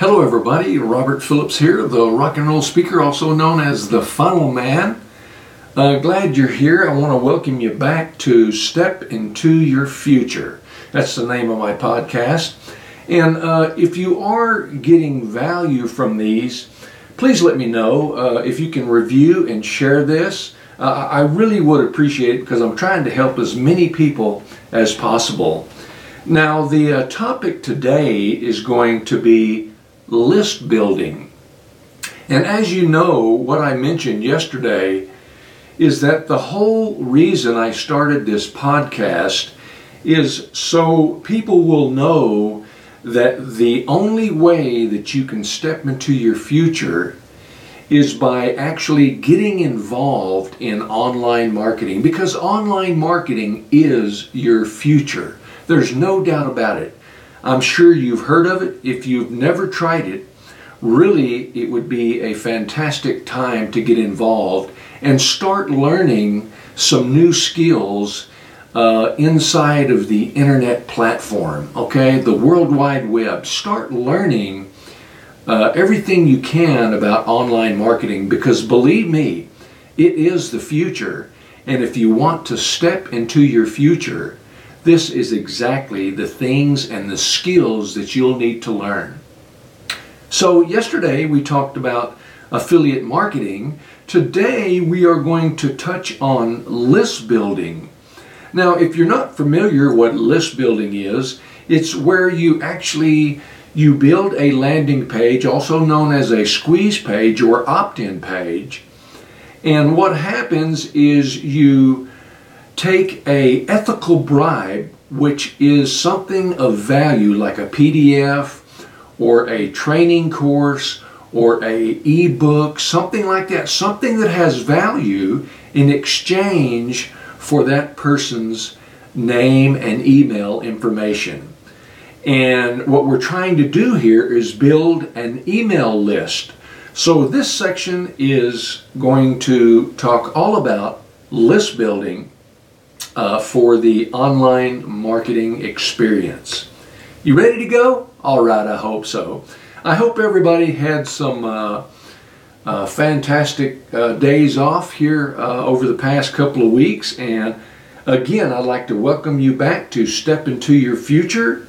Hello, everybody. Robert Phillips here, the rock and roll speaker, also known as the Funnel Man. Uh, glad you're here. I want to welcome you back to Step Into Your Future. That's the name of my podcast. And uh, if you are getting value from these, please let me know uh, if you can review and share this. Uh, I really would appreciate it because I'm trying to help as many people as possible. Now, the uh, topic today is going to be list building. And as you know, what I mentioned yesterday is that the whole reason I started this podcast is so people will know that the only way that you can step into your future is by actually getting involved in online marketing because online marketing is your future. There's no doubt about it. I'm sure you've heard of it. If you've never tried it, really it would be a fantastic time to get involved and start learning some new skills uh, inside of the internet platform, okay? The World Wide Web. Start learning uh, everything you can about online marketing because believe me, it is the future. And if you want to step into your future, this is exactly the things and the skills that you'll need to learn. So, yesterday we talked about affiliate marketing. Today we are going to touch on list building. Now, if you're not familiar what list building is, it's where you actually you build a landing page, also known as a squeeze page or opt-in page. And what happens is you take a ethical bribe, which is something of value like a PDF or a training course or a ebook, something like that, something that has value in exchange for that person's name and email information. And what we're trying to do here is build an email list. So this section is going to talk all about list building uh, for the online marketing experience. You ready to go? All right, I hope so. I hope everybody had some uh, uh, fantastic uh, days off here uh, over the past couple of weeks. And again, I'd like to welcome you back to Step Into Your Future.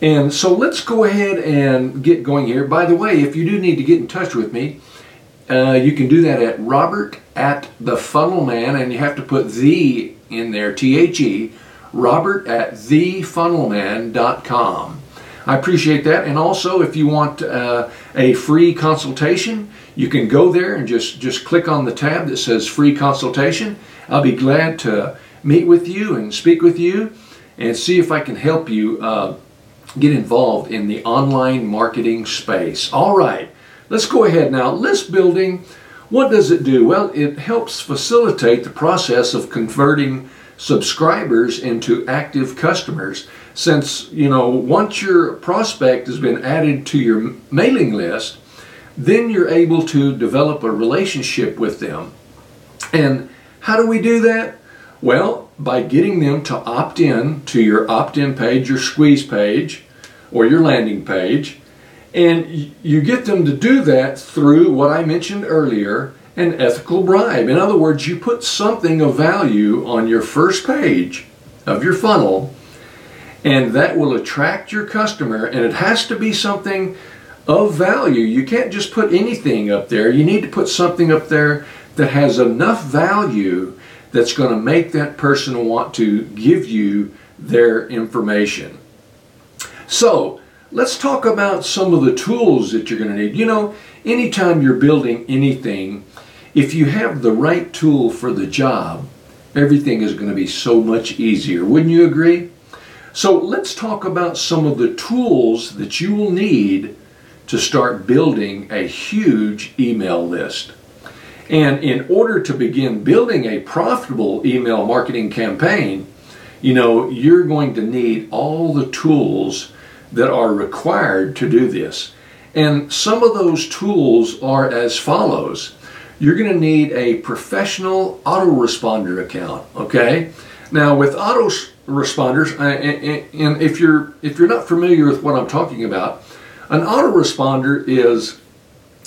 And so let's go ahead and get going here. By the way, if you do need to get in touch with me, uh, you can do that at Robert at the Funnel Man, and you have to put the in there, T H E, Robert at thefunnelman.com. I appreciate that. And also, if you want uh, a free consultation, you can go there and just, just click on the tab that says free consultation. I'll be glad to meet with you and speak with you and see if I can help you uh, get involved in the online marketing space. All right, let's go ahead now. List building, what does it do? Well, it helps facilitate the process of converting subscribers into active customers. Since you know once your prospect has been added to your mailing list then you're able to develop a relationship with them. And how do we do that? Well by getting them to opt in to your opt-in page your squeeze page or your landing page and you get them to do that through what I mentioned earlier an ethical bribe. In other words, you put something of value on your first page of your funnel, and that will attract your customer, and it has to be something of value. You can't just put anything up there. You need to put something up there that has enough value that's going to make that person want to give you their information. So, let's talk about some of the tools that you're going to need. You know, anytime you're building anything, if you have the right tool for the job, everything is going to be so much easier. Wouldn't you agree? So let's talk about some of the tools that you will need to start building a huge email list. And in order to begin building a profitable email marketing campaign, you know, you're going to need all the tools that are required to do this. And some of those tools are as follows you're going to need a professional autoresponder account, okay? Now with autoresponders, and if you're if you're not familiar with what I'm talking about, An autoresponder is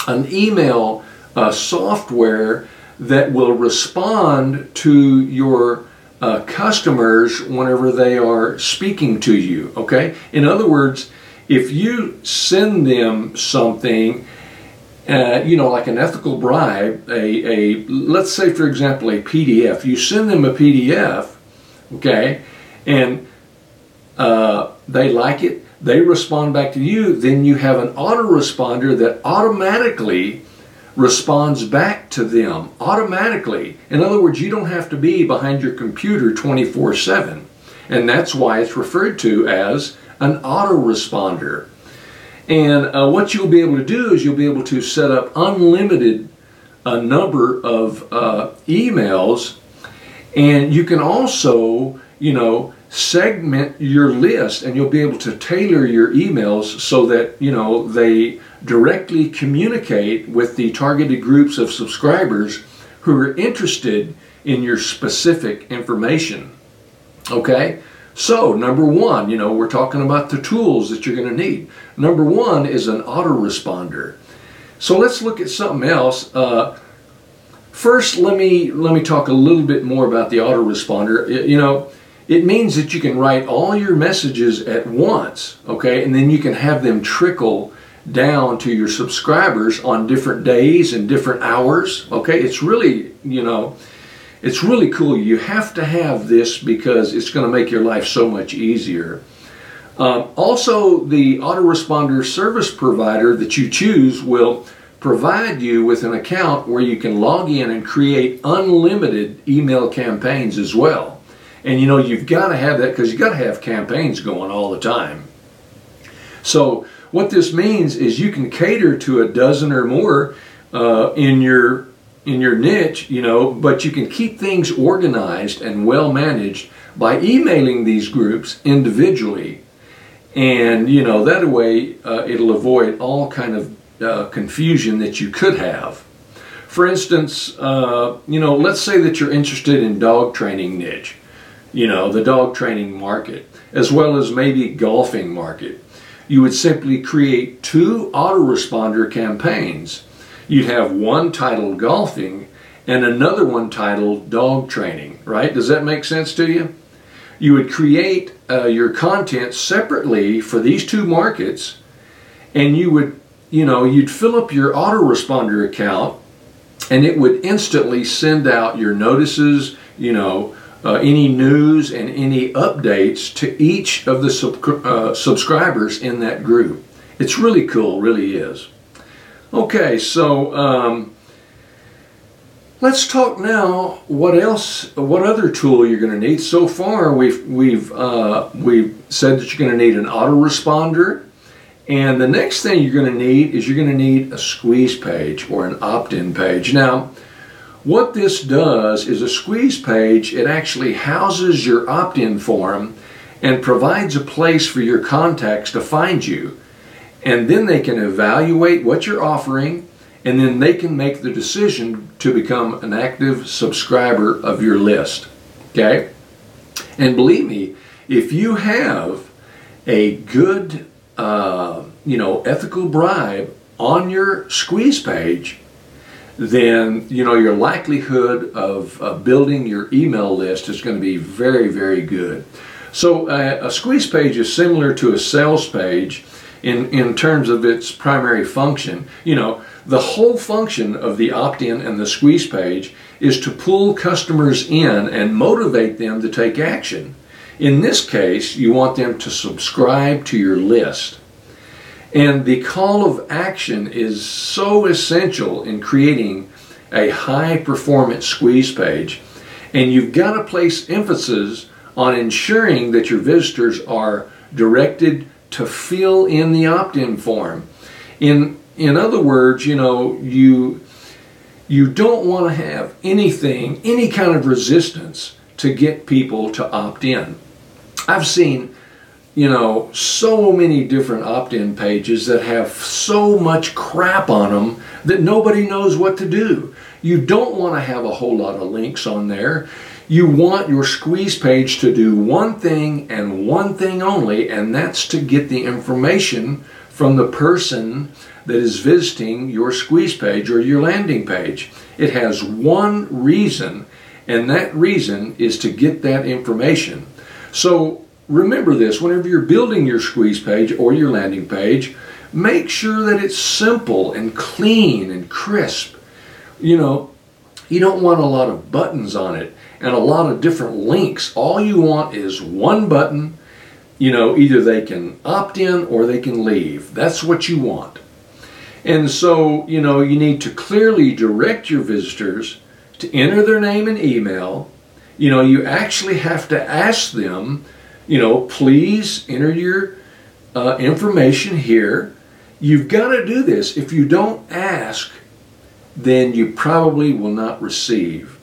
an email uh, software that will respond to your uh, customers whenever they are speaking to you. Okay? In other words, if you send them something, uh, you know, like an ethical bribe, a, a let's say for example a PDF, you send them a PDF, okay, and uh, they like it, they respond back to you, then you have an autoresponder that automatically responds back to them automatically. In other words, you don't have to be behind your computer 24 7. And that's why it's referred to as an autoresponder. And uh, what you'll be able to do is you'll be able to set up unlimited a number of uh, emails and you can also, you know, segment your list and you'll be able to tailor your emails so that, you know, they directly communicate with the targeted groups of subscribers who are interested in your specific information. Okay? So, number one, you know, we're talking about the tools that you're going to need. Number one is an autoresponder. So let's look at something else. Uh, first, let me let me talk a little bit more about the autoresponder. You know, it means that you can write all your messages at once, okay, and then you can have them trickle down to your subscribers on different days and different hours. Okay, it's really, you know, it's really cool. You have to have this because it's going to make your life so much easier. Um, also, the autoresponder service provider that you choose will provide you with an account where you can log in and create unlimited email campaigns as well. And you know, you've got to have that because you've got to have campaigns going all the time. So, what this means is you can cater to a dozen or more uh, in your in your niche, you know, but you can keep things organized and well managed by emailing these groups individually, and you know that way uh, it'll avoid all kind of uh, confusion that you could have. For instance, uh, you know, let's say that you're interested in dog training niche, you know, the dog training market, as well as maybe golfing market you would simply create two autoresponder campaigns. You'd have one titled golfing and another one titled dog training, right? Does that make sense to you? You would create uh, your content separately for these two markets and you would, you know, you'd fill up your autoresponder account and it would instantly send out your notices, you know, uh, any news and any updates to each of the sub uh, subscribers in that group. It's really cool, really is. Okay, so um, let's talk now. What else? What other tool you're going to need? So far, we've we've uh, we've said that you're going to need an autoresponder, and the next thing you're going to need is you're going to need a squeeze page or an opt-in page. Now what this does is a squeeze page, it actually houses your opt-in form and provides a place for your contacts to find you. And then they can evaluate what you're offering and then they can make the decision to become an active subscriber of your list. Okay? And believe me, if you have a good, uh, you know, ethical bribe on your squeeze page, then you know your likelihood of building your email list is going to be very very good. So uh, a squeeze page is similar to a sales page in in terms of its primary function. You know the whole function of the opt-in and the squeeze page is to pull customers in and motivate them to take action. In this case you want them to subscribe to your list and the call of action is so essential in creating a high performance squeeze page. And you've got to place emphasis on ensuring that your visitors are directed to fill in the opt-in form. In in other words, you know, you you don't want to have anything, any kind of resistance to get people to opt in. I've seen you know, so many different opt-in pages that have so much crap on them that nobody knows what to do. You don't want to have a whole lot of links on there. You want your squeeze page to do one thing and one thing only, and that's to get the information from the person that is visiting your squeeze page or your landing page. It has one reason, and that reason is to get that information. So remember this whenever you're building your squeeze page or your landing page, make sure that it's simple and clean and crisp. You know, you don't want a lot of buttons on it and a lot of different links. All you want is one button. You know, either they can opt in or they can leave. That's what you want. And so, you know, you need to clearly direct your visitors to enter their name and email. You know, you actually have to ask them, you know, please enter your uh, information here. You've got to do this. If you don't ask, then you probably will not receive.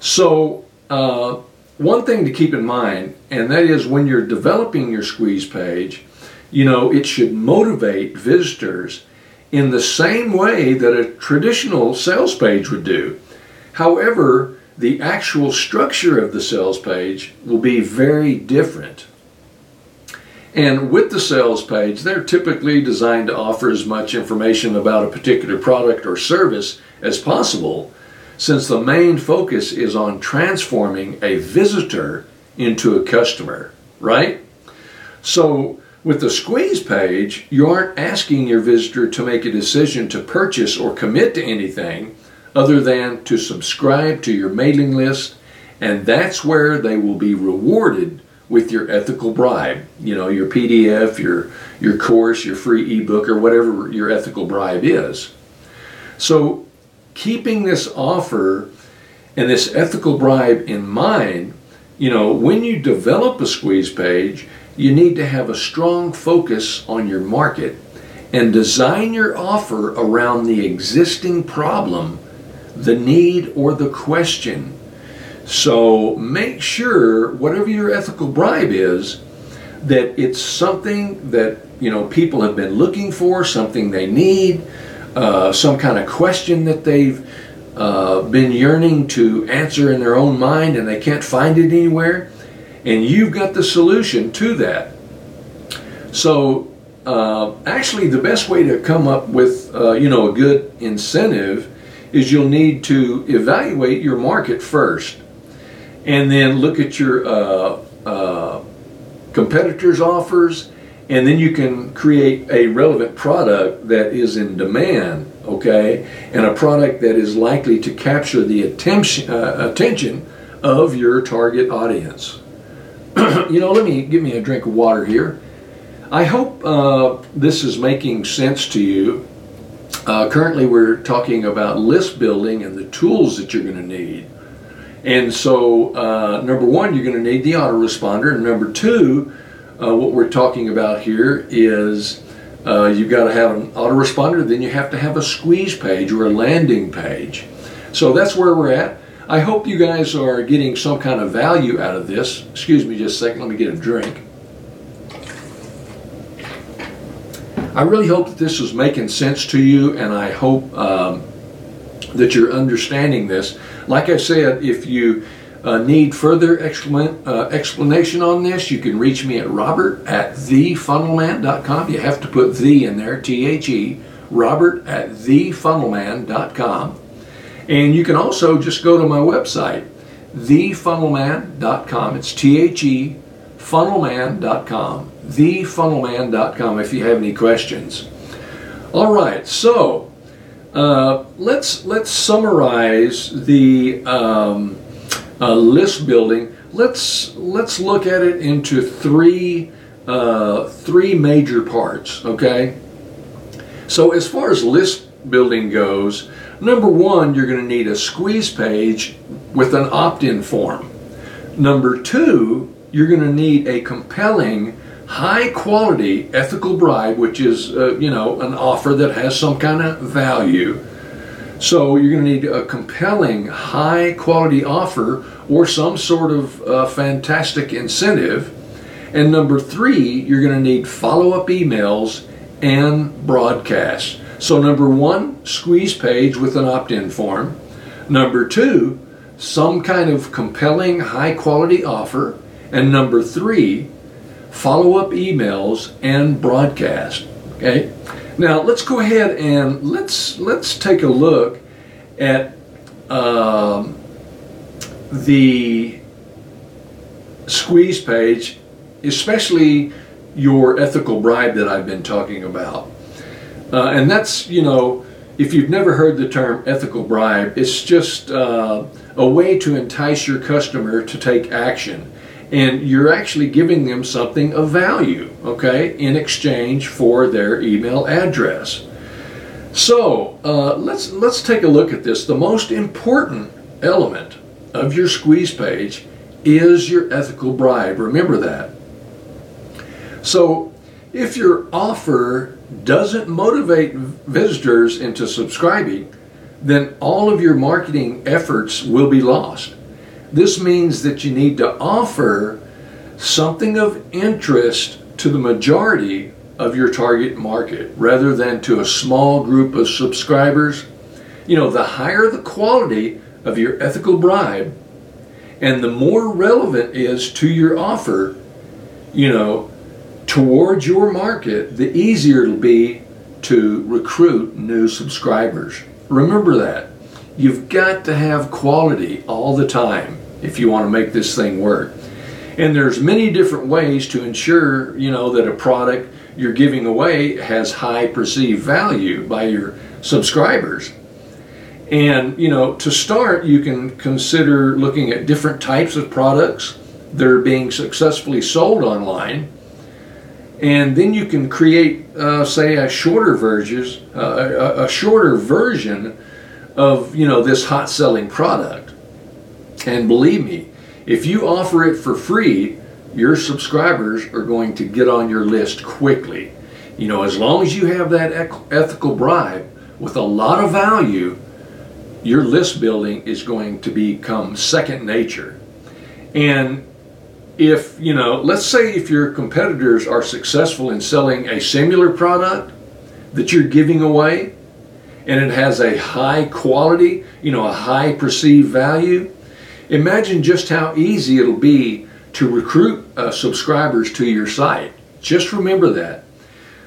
So, uh, one thing to keep in mind, and that is when you're developing your squeeze page, you know, it should motivate visitors in the same way that a traditional sales page would do. However, the actual structure of the sales page will be very different. And with the sales page, they're typically designed to offer as much information about a particular product or service as possible, since the main focus is on transforming a visitor into a customer, right? So, with the squeeze page, you aren't asking your visitor to make a decision to purchase or commit to anything other than to subscribe to your mailing list, and that's where they will be rewarded with your ethical bribe. You know, your PDF, your your course, your free ebook, or whatever your ethical bribe is. So, keeping this offer and this ethical bribe in mind, you know, when you develop a squeeze page, you need to have a strong focus on your market and design your offer around the existing problem, the need, or the question so make sure whatever your ethical bribe is, that it's something that you know people have been looking for, something they need, uh, some kind of question that they've uh, been yearning to answer in their own mind and they can't find it anywhere, and you've got the solution to that. So uh, actually, the best way to come up with uh, you know a good incentive is you'll need to evaluate your market first and then look at your uh, uh, competitors' offers, and then you can create a relevant product that is in demand, okay, and a product that is likely to capture the attention uh, attention of your target audience. you know, let me give me a drink of water here. I hope uh, this is making sense to you. Uh, currently, we're talking about list building and the tools that you're going to need. And so, uh, number one, you're going to need the autoresponder. And number two, uh, what we're talking about here is uh, you've got to have an autoresponder, then you have to have a squeeze page or a landing page. So that's where we're at. I hope you guys are getting some kind of value out of this. Excuse me just a second, let me get a drink. I really hope that this is making sense to you, and I hope um, that you're understanding this. Like I said, if you uh, need further explan uh, explanation on this, you can reach me at robert at thefunnelman.com. You have to put the in there, T-H-E, robert at thefunnelman.com. And you can also just go to my website, thefunnelman.com. It's T-H-E, funnelman.com, thefunnelman.com if you have any questions. All right, so uh, let's let's summarize the um, uh, list building. Let's let's look at it into three uh, three major parts. Okay. So as far as list building goes, number one, you're going to need a squeeze page with an opt-in form. Number two, you're going to need a compelling high quality ethical bribe, which is, uh, you know, an offer that has some kind of value. So you're going to need a compelling high quality offer or some sort of uh, fantastic incentive. And number three, you're going to need follow up emails and broadcasts. So, number one, squeeze page with an opt in form. Number two, some kind of compelling high quality offer. And number three, follow up emails, and broadcast. Okay. Now let's go ahead and let's let's take a look at um, the squeeze page, especially your ethical bribe that I've been talking about. Uh, and that's, you know, if you've never heard the term ethical bribe, it's just uh, a way to entice your customer to take action. And you're actually giving them something of value, okay, in exchange for their email address. So uh, let's let's take a look at this. The most important element of your squeeze page is your ethical bribe. Remember that. So if your offer doesn't motivate visitors into subscribing, then all of your marketing efforts will be lost. This means that you need to offer something of interest to the majority of your target market rather than to a small group of subscribers. You know, the higher the quality of your ethical bribe and the more relevant is to your offer, you know, towards your market, the easier it'll be to recruit new subscribers. Remember that. You've got to have quality all the time if you want to make this thing work. And there's many different ways to ensure, you know, that a product you're giving away has high perceived value by your subscribers. And, you know, to start, you can consider looking at different types of products that are being successfully sold online. And then you can create, uh, say, a shorter version, uh, a, a shorter version of, you know, this hot selling product. And believe me, if you offer it for free, your subscribers are going to get on your list quickly. You know, as long as you have that ethical bribe with a lot of value, your list building is going to become second nature. And if, you know, let's say if your competitors are successful in selling a similar product that you're giving away and it has a high quality, you know, a high perceived value, imagine just how easy it'll be to recruit uh, subscribers to your site. Just remember that.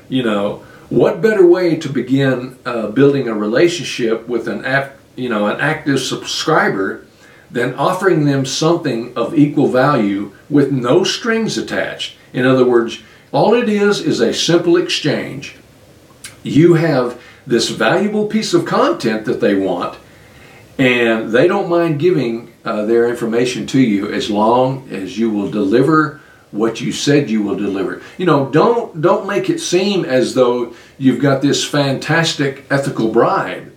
You know, what better way to begin uh, building a relationship with an app, you know, an active subscriber than offering them something of equal value with no strings attached. In other words, all it is is a simple exchange. You have this valuable piece of content that they want, and they don't mind giving uh, their information to you as long as you will deliver what you said you will deliver. You know, don't don't make it seem as though you've got this fantastic ethical bribe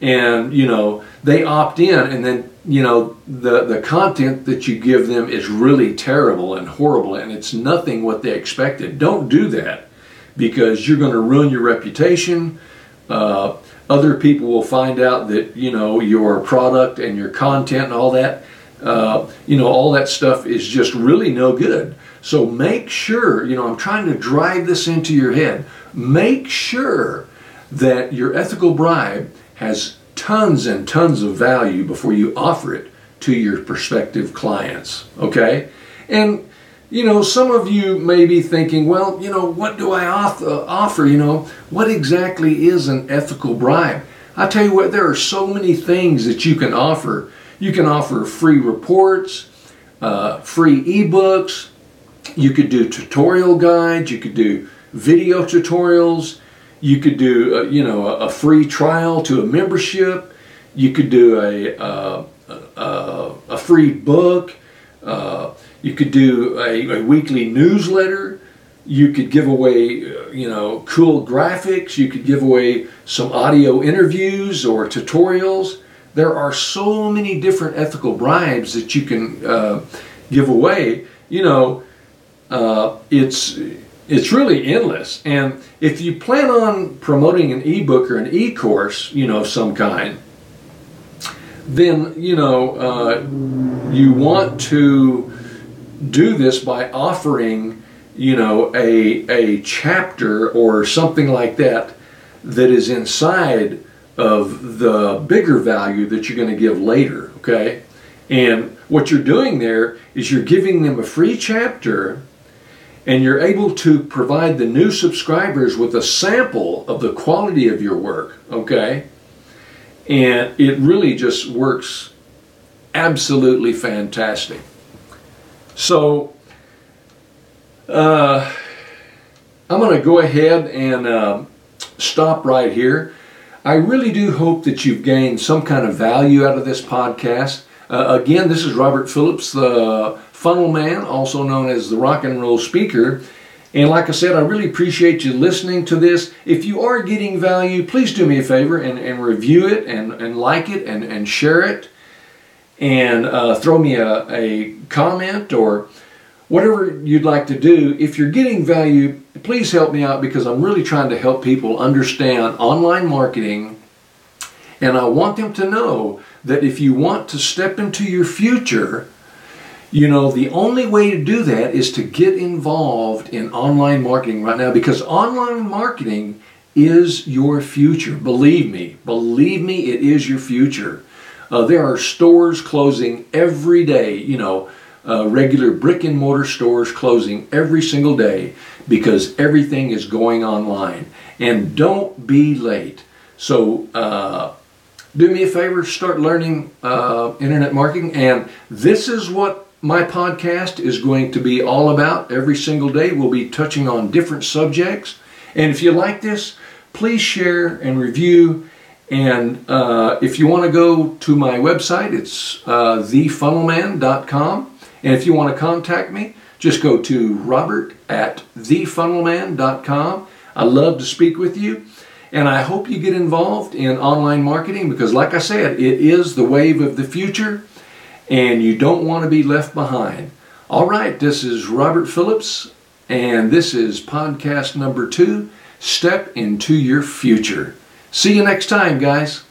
and you know they opt in and then you know the the content that you give them is really terrible and horrible and it's nothing what they expected. Don't do that because you're going to ruin your reputation. Uh, other people will find out that you know your product and your content and all that uh, you know all that stuff is just really no good. So make sure you know i'm trying to drive this into your head. Make sure that your ethical bribe has tons and tons of value before you offer it to your prospective clients okay? And you know, some of you may be thinking, well, you know, what do I offer? You know, what exactly is an ethical bribe? I tell you what, there are so many things that you can offer. You can offer free reports, uh, free ebooks. You could do tutorial guides. You could do video tutorials. You could do, uh, you know, a, a, free trial to a membership. You could do a, uh, a, a free book. You could do a, a weekly newsletter. You could give away, uh, you know, cool graphics. You could give away some audio interviews or tutorials. There are so many different ethical bribes that you can uh, give away. You know, uh, it's it's really endless. And if you plan on promoting an ebook or an e-course, you know, of some kind, then you know uh, you want to do this by offering, you know, a, a chapter or something like that that is inside of the bigger value that you're going to give later, okay? And what you're doing there is you're giving them a free chapter and you're able to provide the new subscribers with a sample of the quality of your work, okay? And it really just works absolutely fantastic. So, uh, I'm going to go ahead and uh, stop right here. I really do hope that you've gained some kind of value out of this podcast. Uh, again, this is Robert Phillips, the funnel man, also known as the rock and roll speaker. And like I said, I really appreciate you listening to this. If you are getting value, please do me a favor and, and review it and, and like it and, and share it. And uh, throw me a, a comment or whatever you'd like to do. If you're getting value, please help me out because I'm really trying to help people understand online marketing. And I want them to know that if you want to step into your future, you know, the only way to do that is to get involved in online marketing right now because online marketing is your future. Believe me, believe me, it is your future. Uh, there are stores closing every day, you know, uh, regular brick and mortar stores closing every single day because everything is going online. And don't be late. So, uh, do me a favor, start learning uh, internet marketing. And this is what my podcast is going to be all about every single day. We'll be touching on different subjects. And if you like this, please share and review. And uh, if you want to go to my website, it's uh, thefunnelman.com. And if you want to contact me, just go to robert at thefunnelman.com. I love to speak with you. And I hope you get involved in online marketing because, like I said, it is the wave of the future and you don't want to be left behind. All right, this is Robert Phillips, and this is podcast number two Step into Your Future. See you next time, guys.